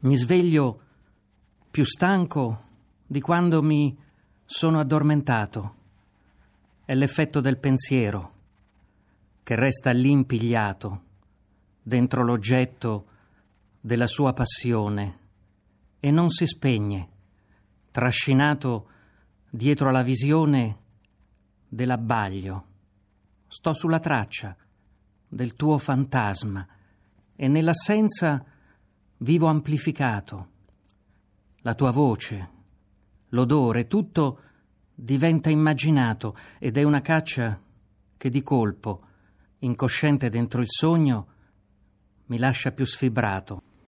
Mi sveglio più stanco di quando mi sono addormentato. È l'effetto del pensiero che resta lì impigliato dentro l'oggetto della sua passione e non si spegne, trascinato dietro la visione dell'abbaglio. Sto sulla traccia del tuo fantasma e nell'assenza vivo amplificato. La tua voce, l'odore, tutto diventa immaginato ed è una caccia che di colpo, incosciente dentro il sogno, mi lascia più sfibrato.